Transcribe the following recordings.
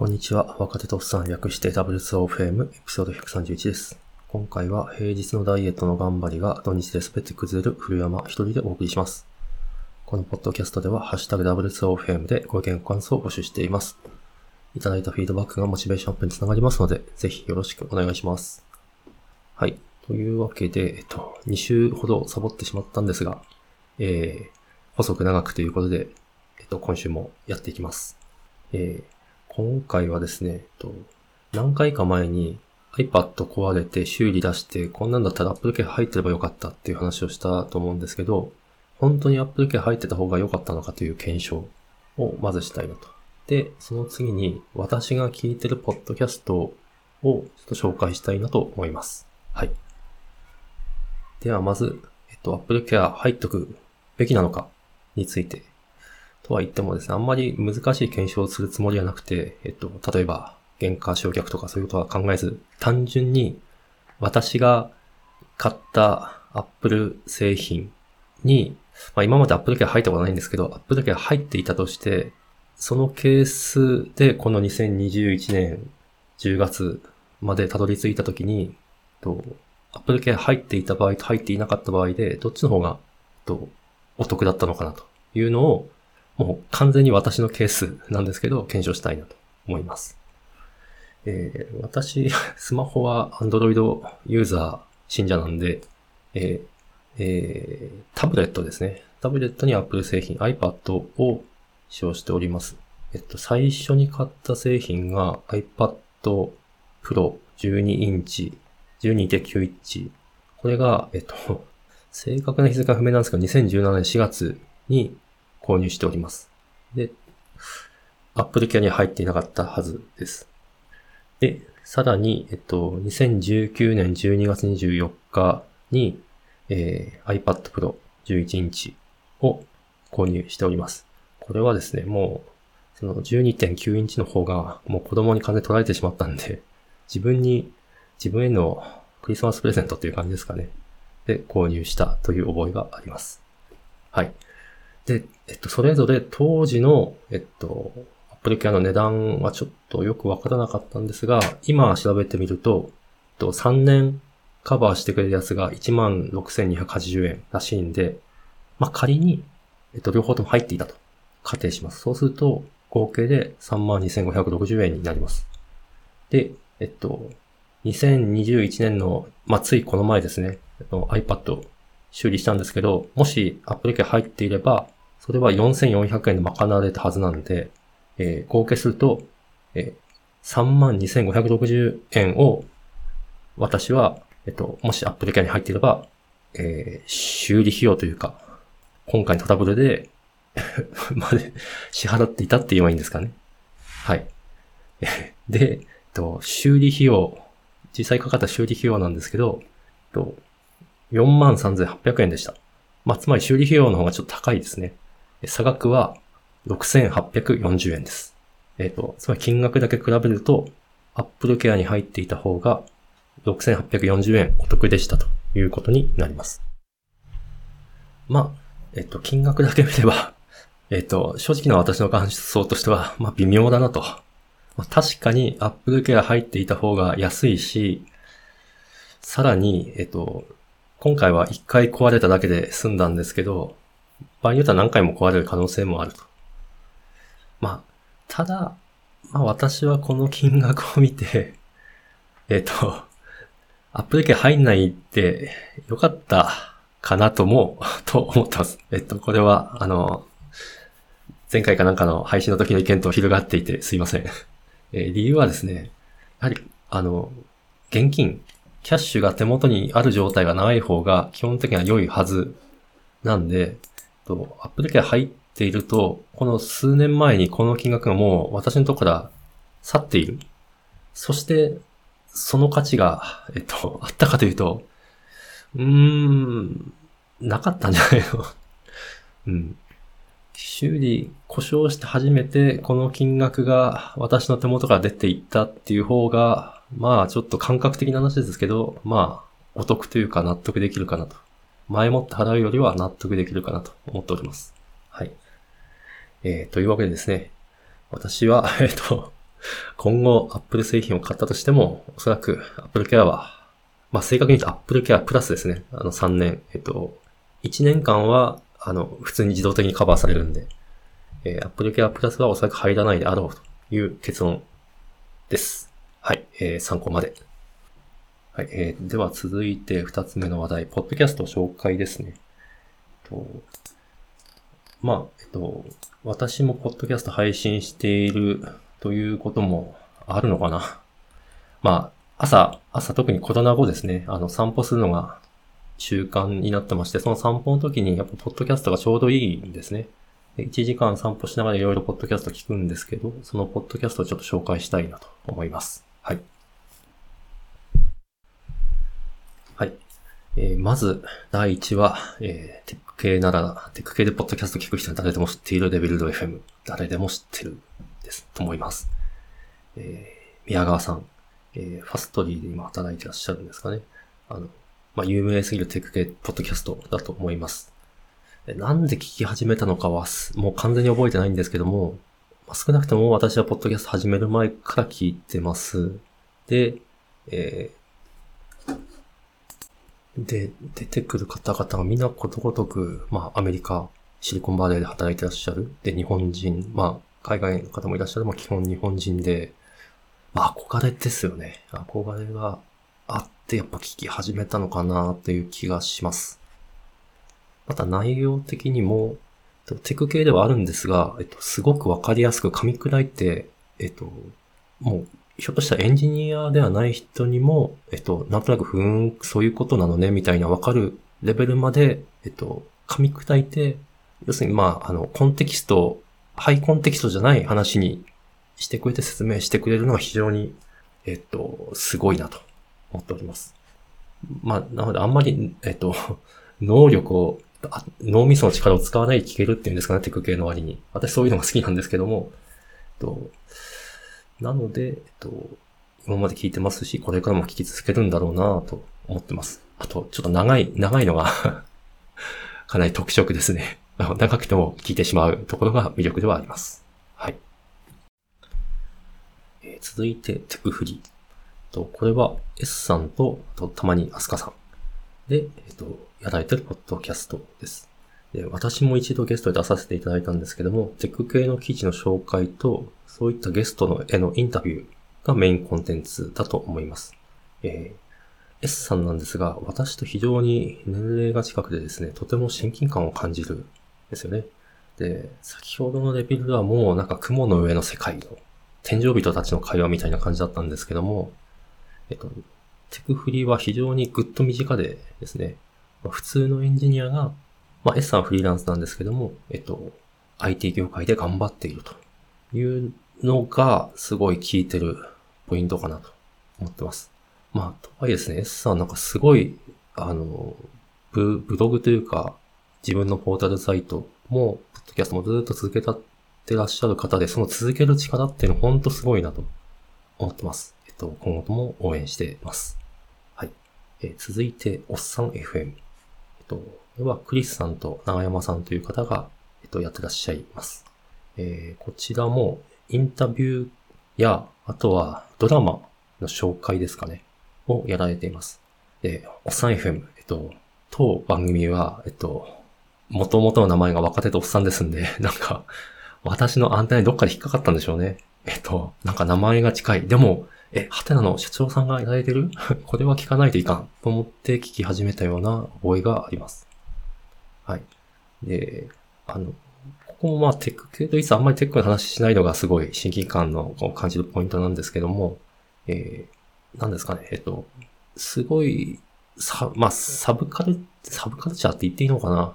こんにちは。若手とおっさん略して W2OFM エピソード131です。今回は平日のダイエットの頑張りが土日で全て崩れる古山一人でお送りします。このポッドキャストではハッシュタグ W2OFM でご意見ご感想を募集しています。いただいたフィードバックがモチベーションアップにつながりますので、ぜひよろしくお願いします。はい。というわけで、えっと、2週ほどサボってしまったんですが、えー、細く長くということで、えっと、今週もやっていきます。えー、今回はですね、と、何回か前に iPad 壊れて修理出して、こんなんだったら Apple Care 入ってればよかったっていう話をしたと思うんですけど、本当に Apple Care 入ってた方が良かったのかという検証をまずしたいなと。で、その次に私が聞いてるポッドキャストをちょっと紹介したいなと思います。はい。ではまず、えっと、Apple Care 入っとくべきなのかについてとは言ってもですね、あんまり難しい検証をするつもりはなくて、えっと、例えば、原価償却とかそういうことは考えず、単純に私が買った Apple 製品に、まあ今まで Apple Care 入ったことないんですけど、Apple Care 入っていたとして、そのケースでこの2021年10月までたどり着いたときに、と Apple Care 入っていた場合と入っていなかった場合で、どっちの方が、と、お得だったのかなというのを、もう完全に私のケースなんですけど、検証したいなと思います。えー、私、スマホは Android ユーザー信者なんで、えーえー、タブレットですね。タブレットに Apple 製品 iPad を使用しております。えっと、最初に買った製品が iPad Pro 12インチ、12.9インチ。これが、えっと、正確な日付が不明なんですけど、2017年4月に購入しております。で、Apple Care には入っていなかったはずです。で、さらに、えっと、2019年12月24日に、えー、iPad Pro 11インチを購入しております。これはですね、もう、その12.9インチの方がもう子供に金取られてしまったんで、自分に、自分へのクリスマスプレゼントっていう感じですかね。で、購入したという覚えがあります。はい。で、えっと、それぞれ当時の、えっと、アップルケアの値段はちょっとよくわからなかったんですが、今調べてみると、えっと、3年カバーしてくれるやつが16,280円らしいんで、まあ、仮に、えっと、両方とも入っていたと仮定します。そうすると、合計で32,560円になります。で、えっと、2021年の、まあ、ついこの前ですね、iPad 修理したんですけど、もし Apple Care 入っていれば、それは4400円で賄われたはずなんで、えー合計すると、えー32,560円を私は、えっと、もし Apple Care に入っていれば、えー修理費用というか、今回のトラブルで、まで支払っていたって言えばいいんですかね。はい。で、えっと、修理費用、実際かかった修理費用なんですけど、えっと、43,800円でした。まあ、つまり修理費用の方がちょっと高いですね。差額は6,840円です。えっ、と、つまり金額だけ比べると、Apple Care に入っていた方が6,840円お得でしたということになります。まあ、えっ、と、金額だけ見れば、えっ、と、正直な私の感想としては、まあ、微妙だなと。まあ、確かに Apple Care 入っていた方が安いし、さらに、えっ、と、今回は一回壊れただけで済んだんですけど、場合によっては何回も壊れる可能性もあると。まあ、ただ、まあ私はこの金額を見て、えっ、と、アップルケ入んないってよかったかなとも、と思ってます。えっと、これは、あの、前回かなんかの配信の時の意見と広がっていてすいません。え理由はですね、やはり、あの、現金、キャッシュが手元にある状態がない方が基本的には良いはずなんで、と Apple Care 入っていると、この数年前にこの金額がもう私のところから去っている。そして、その価値が、えっと、あったかというと、うーん、なかったんじゃないの？うん。修理、故障して初めてこの金額が私の手元から出ていったっていう方が、まあちょっと感覚的な話ですけど、まあお得というか納得できるかなと。前もって払うよりは納得できるかなと思っております。はい。えー、というわけでですね、私は、えっ、と、今後 Apple 製品を買ったとしても、おそらく Apple Care は、まあ正確に言うと Apple Care プラスですね。あの3年、えっと、1年間は、あの、普通に自動的にカバーされるんで、えー、Apple Care プラスはおそらく入らないであろうという結論です。はい、えー、参考まで。はい、えー、では続いて2つ目の話題、ポッドキャスト紹介ですね。とまあ、えっと、私もポッドキャスト配信しているということもあるのかな。まあ、朝、朝特にコロナ後ですね、あの、散歩するのが習慣になってまして、その散歩の時にやっぱポッドキャストがちょうどいいんですね。1時間散歩しながらいろいろポッドキャスト聞くんですけど、そのポッドキャストをちょっと紹介したいなと思います。はい。えー、まず、第1話、えー、テック系なら、テック系でポッドキャスト聞く人は誰でも知っているレベルド FM。誰でも知ってるです、と思います。えー、宮川さん、えー、ファストリーで今働いてらっしゃるんですかね。あの、まあ、有名すぎるテック系ポッドキャストだと思います。なんで聞き始めたのかは、もう完全に覚えてないんですけども、まあ、少なくとも私はポッドキャスト始める前から聞いてます。で、えー、で、出てくる方々がみんなことごとく、まあ、アメリカ、シリコンバレーで働いてらっしゃる。で、日本人、まあ、海外の方もいらっしゃる。まあ、基本日本人で、まあ、憧れですよね。憧れがあって、やっぱ聞き始めたのかなっていう気がします。また内容的にも、テク系ではあるんですが、えっと、すごくわかりやすく噛み砕いて、えっと、もう、ひょっとしたらエンジニアではない人にも、えっと、なんとなく、ふーん、そういうことなのね、みたいなわかるレベルまで、えっと、噛み砕いて、要するに、まあ、あの、コンテキスト、ハイコンテキストじゃない話にしてくれて説明してくれるのは非常に、えっと、すごいなと思っております。まあ、なのであんまり、えっと、能力を脳みその力を使わないで聞けるっていうんですかね、テク系の割に。私そういうのが好きなんですけども。えっとなので、えっと、今まで聞いてますし、これからも聞き続けるんだろうなと思ってます。あと、ちょっと長い、長いのが かなり特色ですね。長くても聞いてしまうところが魅力ではあります。はい。えー、続いて、テクフリー。と、これは S さんと、とたまにアスカさん。で、えっと、やられてるポッドキャストです。で私も一度ゲストで出させていただいたんですけども、テック系の記事の紹介と、そういったゲストのへのインタビューがメインコンテンツだと思います。えー、S さんなんですが、私と非常に年齢が近くでですね、とても親近感を感じるですよね。で、先ほどのレビューはもうなんか雲の上の世界の天井人たちの会話みたいな感じだったんですけども、えっと、テクフリは非常にぐっと身近でですね、普通のエンジニアが、まあ、S さんフリーランスなんですけども、えっと、IT 業界で頑張っているというのが、すごい効いてるポイントかなと思ってます。まあ、とはいえですね、S さんなんかすごい、あの、ブ、ブログというか、自分のポータルサイトも、ポッドキャストもずっと続けたってらっしゃる方で、その続ける力っていうのは本当すごいなと思ってます。えっと、今後とも応援してます。はい。えー、続いて、おっさん FM。と、これはクリスさんと長山さんという方が、えっと、やってらっしゃいます。えー、こちらもインタビューや、あとはドラマの紹介ですかね、をやられています。で、おっさん FM、えっと、当番組は、えっと、元々の名前が若手とおっさんですんで、なんか、私のアンテナにどっかで引っかかったんでしょうね。えっと、なんか名前が近い。でも、え、ハテナの社長さんがやられてる？これは聞かないといかん。と思って聞き始めたような覚えがあります。はい。で、あの、ここもまあテック系といつあんまりテックの話しないのがすごい親近感の感じるポイントなんですけども、えー、なんですかね、えっと、すごい、さ、まあ、サブカル、サブカルチャーって言っていいのかな？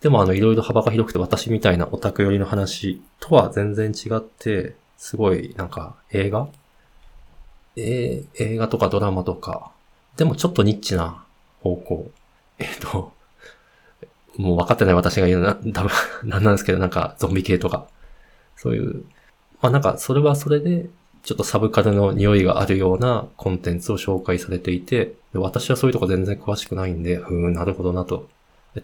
でもあの、いろいろ幅が広くて私みたいなオタク寄りの話とは全然違って、すごいなんか映画？えー、映画とかドラマとか、でもちょっとニッチな方向。えっ、ー、と、もう分かってない私が言うのは、多分、なんなんですけど、なんかゾンビ系とか、そういう、まあなんかそれはそれで、ちょっとサブカルの匂いがあるようなコンテンツを紹介されていて、私はそういうとこ全然詳しくないんで、ふーん、なるほどなと。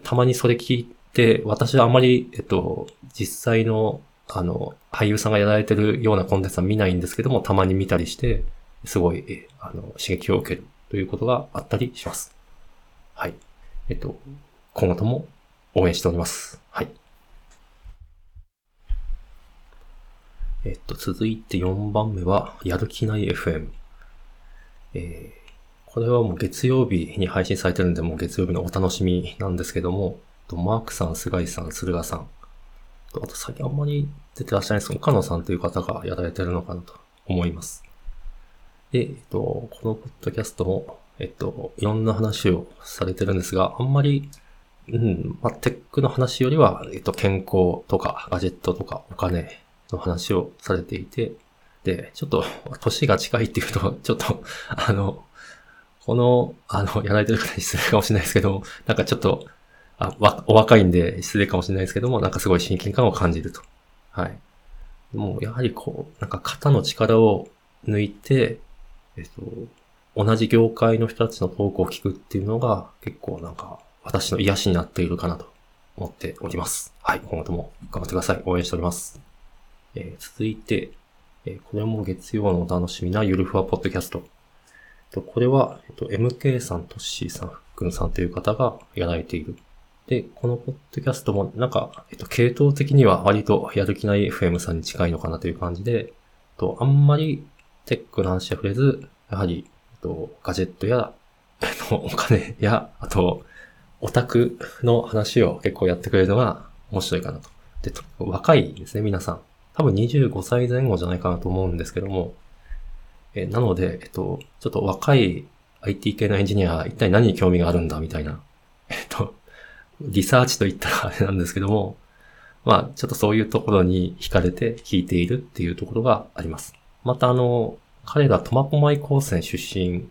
たまにそれ聞いて、私はあまり、えっと、実際のあの、俳優さんがやられてるようなコンテンツは見ないんですけども、たまに見たりして、すごい、あの、刺激を受けるということがあったりします。はい。えっと、今後とも応援しております。はい。えっと、続いて4番目は、やる気ない FM。えー、これはもう月曜日に配信されてるんで、もう月曜日のお楽しみなんですけども、マークさん、菅井さん、駿河さん、あと最近あんまり出てらっしゃないですけど、岡野さんという方がやられてるのかなと思います。で、えっと、このポッドキャストも、えっと、いろんな話をされてるんですが、あんまり、うん、まあ、テックの話よりは、えっと、健康とか、ガジェットとか、お金の話をされていて、で、ちょっと、年が近いっていうと、ちょっと、あの、この、あの、やられてる方に失礼かもしれないですけど、なんかちょっと、あ、わ、お若いんで失礼かもしれないですけども、なんかすごい親近感を感じると。はい。もう、やはりこう、なんか肩の力を抜いて、えっと、同じ業界の人たちのトークを聞くっていうのが結構なんか私の癒しになっているかなと思っております。はい。今後とも頑張ってください。応援しております。えー、続いて、えー、これも月曜のお楽しみなゆるふわポッドキャスト。とこれは、えっと、MK さん、トッシーさん、ふっくんさんという方がやられている。で、このポッドキャストもなんか、えっと、系統的には割とやる気ない FM さんに近いのかなという感じで、と、あんまりテックの話は触れず、やはり、えっと、ガジェットや、えっと、お金や、あと、オタクの話を結構やってくれるのが面白いかなと。で、若いですね、皆さん。多分25歳前後じゃないかなと思うんですけども、えなので、えっと、ちょっと若い IT 系のエンジニアは、一体何に興味があるんだみたいな、えっと、リサーチといったらあれなんですけども、まあ、ちょっとそういうところに惹かれて聞いているっていうところがあります。またあの、彼が苫小牧高専出身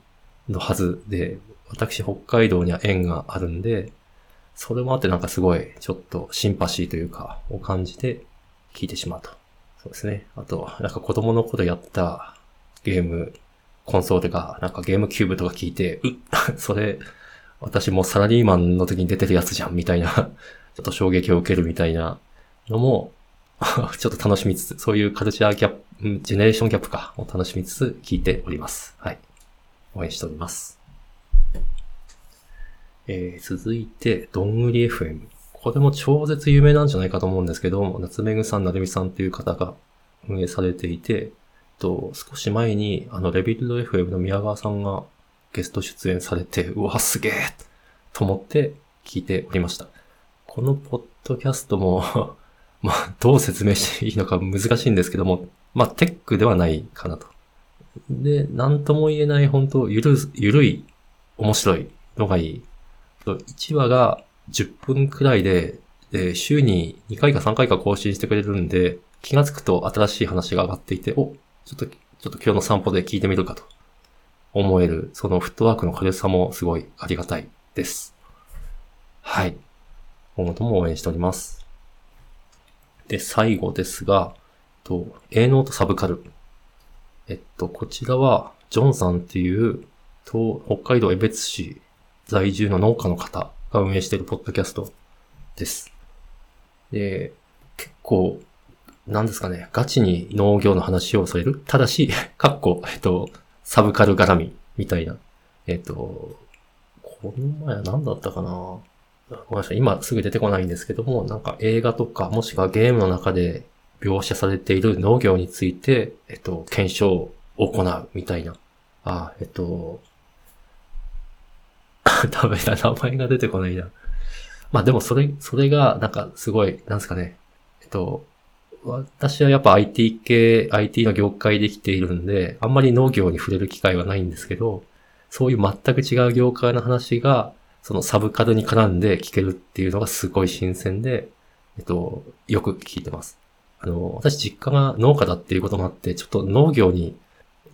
のはずで、私北海道には縁があるんで、それもあってなんかすごいちょっとシンパシーというかを感じて聞いてしまうと。そうですね。あと、なんか子供の頃やったゲーム、コンソールがなんかゲームキューブとか聞いて、うっ、それ、私もサラリーマンの時に出てるやつじゃんみたいな ちょっと衝撃を受けるみたいなのも ちょっと楽しみつつ、そういうカルチャーギャップ、ジェネレーションギャップかを楽しみつつ聞いております。はい。応援しております。えー、続いて、どんぐり FM。これも超絶有名なんじゃないかと思うんですけど、夏目ぐさん、なるみさんという方が運営されていて、と少し前に、あの、レビルド FM の宮川さんがゲスト出演されて、うわ、すげえと思って聞いておりました。このポッドキャストも まあ、どう説明していいのか難しいんですけども、まあ、テックではないかなと。で、なんとも言えない、本当ゆる、ゆるい、面白いのがいい。1話が10分くらいで、で週に2回か3回か更新してくれるんで、気がつくと新しい話が上がっていて、お、ちょっと、ちょっと今日の散歩で聞いてみるかと思える、そのフットワークの軽さもすごいありがたいです。はい。今後とも応援しております。で、最後ですが、と、A ノートサブカル。えっと、こちらは、ジョンさんっていう、と、北海道江別市在住の農家の方が運営しているポッドキャストです。で、結構、なんですかね、ガチに農業の話をされる？ただし、かっこ、えっと、サブカル絡み、みたいな。えっと、この前は何だったかな？ごめんなさい、今すぐ出てこないんですけども、なんか映画とか、もしくはゲームの中で描写されている農業について、えっと、検証を行うみたいな。あ、えっと、ダメだ、名前が出てこないな。まあでもそれ、それが、なんかすごい、なんですかね。えっと、私はやっぱ IT 系、IT の業界できているんで、あんまり農業に触れる機会はないんですけど、そういう全く違う業界の話が、そのサブカルに絡んで聞けるっていうのがすごい新鮮で、えっと、よく聞いてます。あの、私実家が農家だっていうこともあって、ちょっと農業に、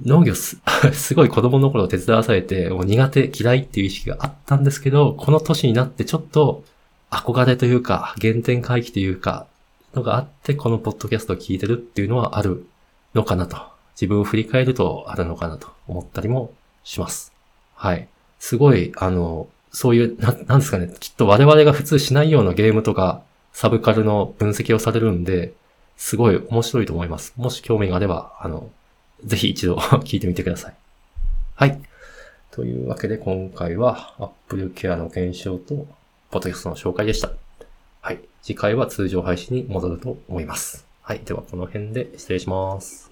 農業す、すごい子供の頃手伝わされて、もう苦手、嫌いっていう意識があったんですけど、この年になってちょっと憧れというか、原点回帰というか、のがあって、このポッドキャストを聞いてるっていうのはあるのかなと。自分を振り返るとあるのかなと思ったりもします。はい。すごい、あの、そういう、な、なんですかね、きっと我々が普通しないようなゲームとか、サブカルの分析をされるんで、すごい面白いと思います。もし興味があれば、あの、ぜひ一度 聞いてみてください。はい。というわけで今回は Apple Care の検証と、ポッドキャストの紹介でした。はい。次回は通常配信に戻ると思います。はい。ではこの辺で失礼します。